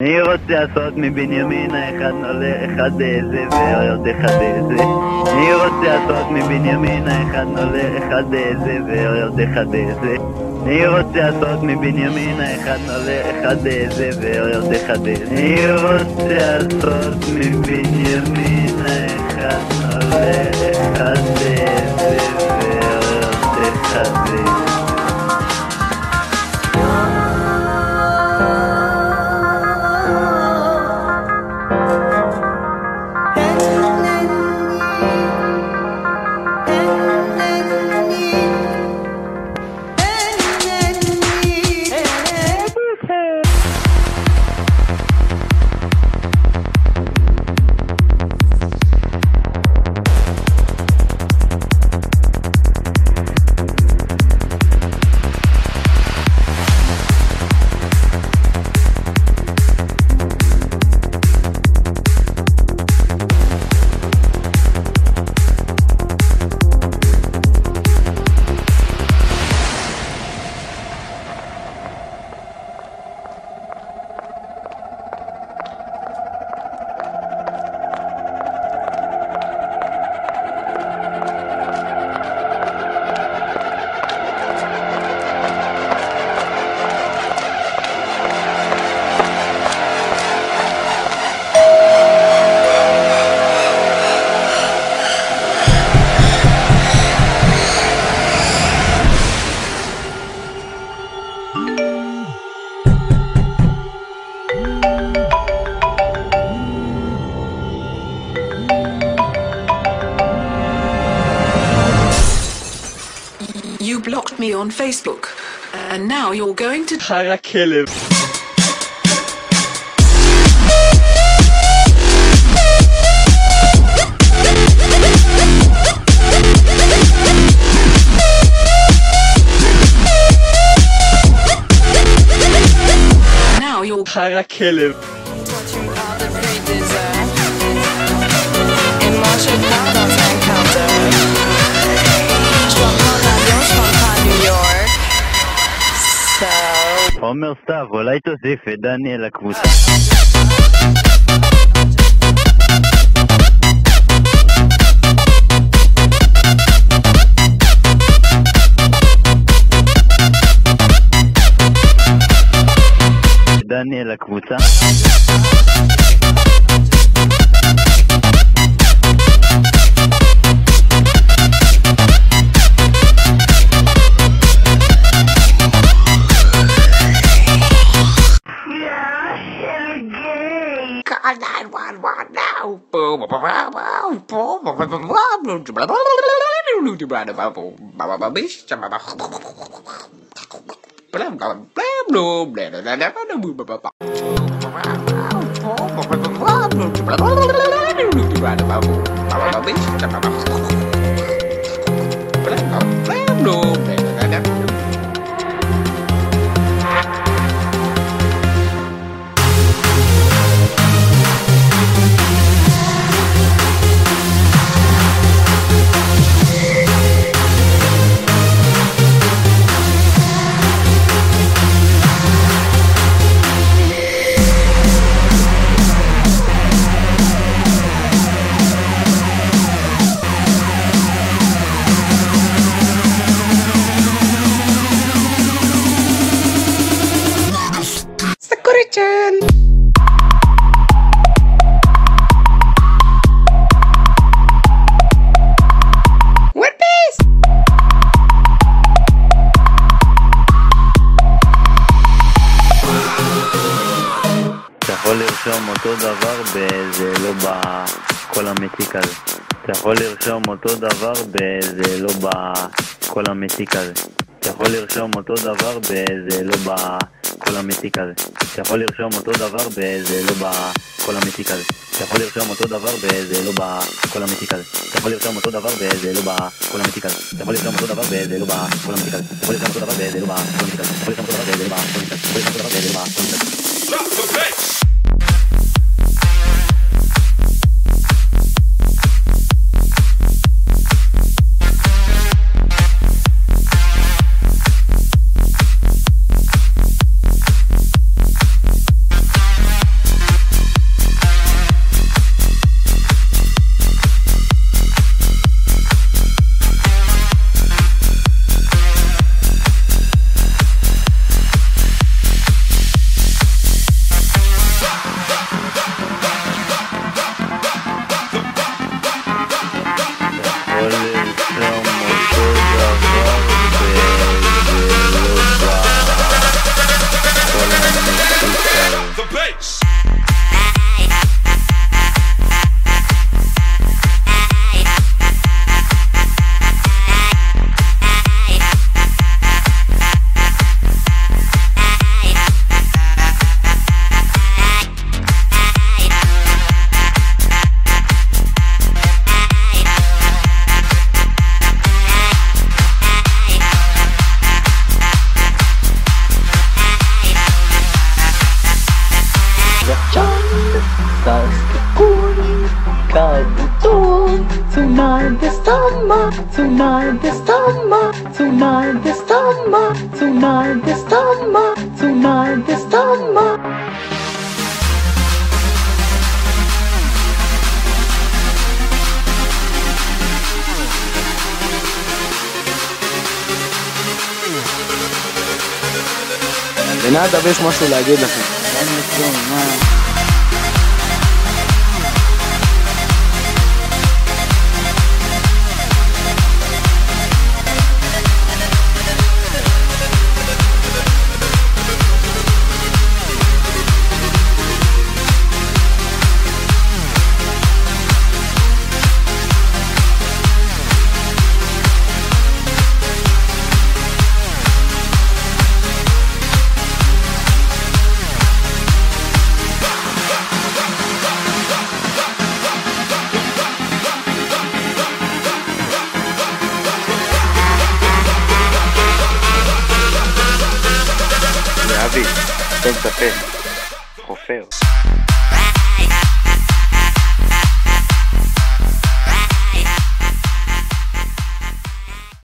אני רוצה לעשות מבנימין האחד נולה אחד זה ועוד אחד זה אני רוצה לעשות מבנימין האחד נולה אחד זה ועוד אחד זה אני רוצה לעשות מבנימין האחד נולה אחד זה ועוד אחד זה אני רוצה לעשות מבנימין האחד נולה אחד זה ועוד אחד זה You blocked me on Facebook, uh, and now you're going to try to kill him. Now you're trying to kill him. עומר סתיו, אולי תוסיף את דניאל לקבוצה דניאל לקבוצה Call 911 now. אתה יכול לרשום אותו דבר באיזה לא בקול המציק הזה. אתה יכול לרשום אותו דבר באיזה לא בקול המציק הזה. אתה יכול לרשום אותו דבר באיזה לא בקול המציק הזה. יכול לרשום אותו דבר באיזה לא בקול המציק הזה. יכול לרשום אותו דבר באיזה לא בקול המציק הזה. יכול לרשום אותו דבר באיזה לא בקול המציק הזה. יכול לרשום אותו דבר באיזה לא בקול המציק הזה. יכול לרשום אותו דבר באיזה לא בקול המציק הזה. אתה יכול לרשום אותו דבר באיזה לא. אתה יכול לרשום אותו דבר באיזה לא בקול המציק הזה. Jachan, Saskatoon, Kabuton Tonight the stomach, tonight the stomach, tonight the stomach, tonight the stomach, tonight the stomach לנדב יש משהו להגיד לכם. and it's going round. Santa Fe. Ofeu.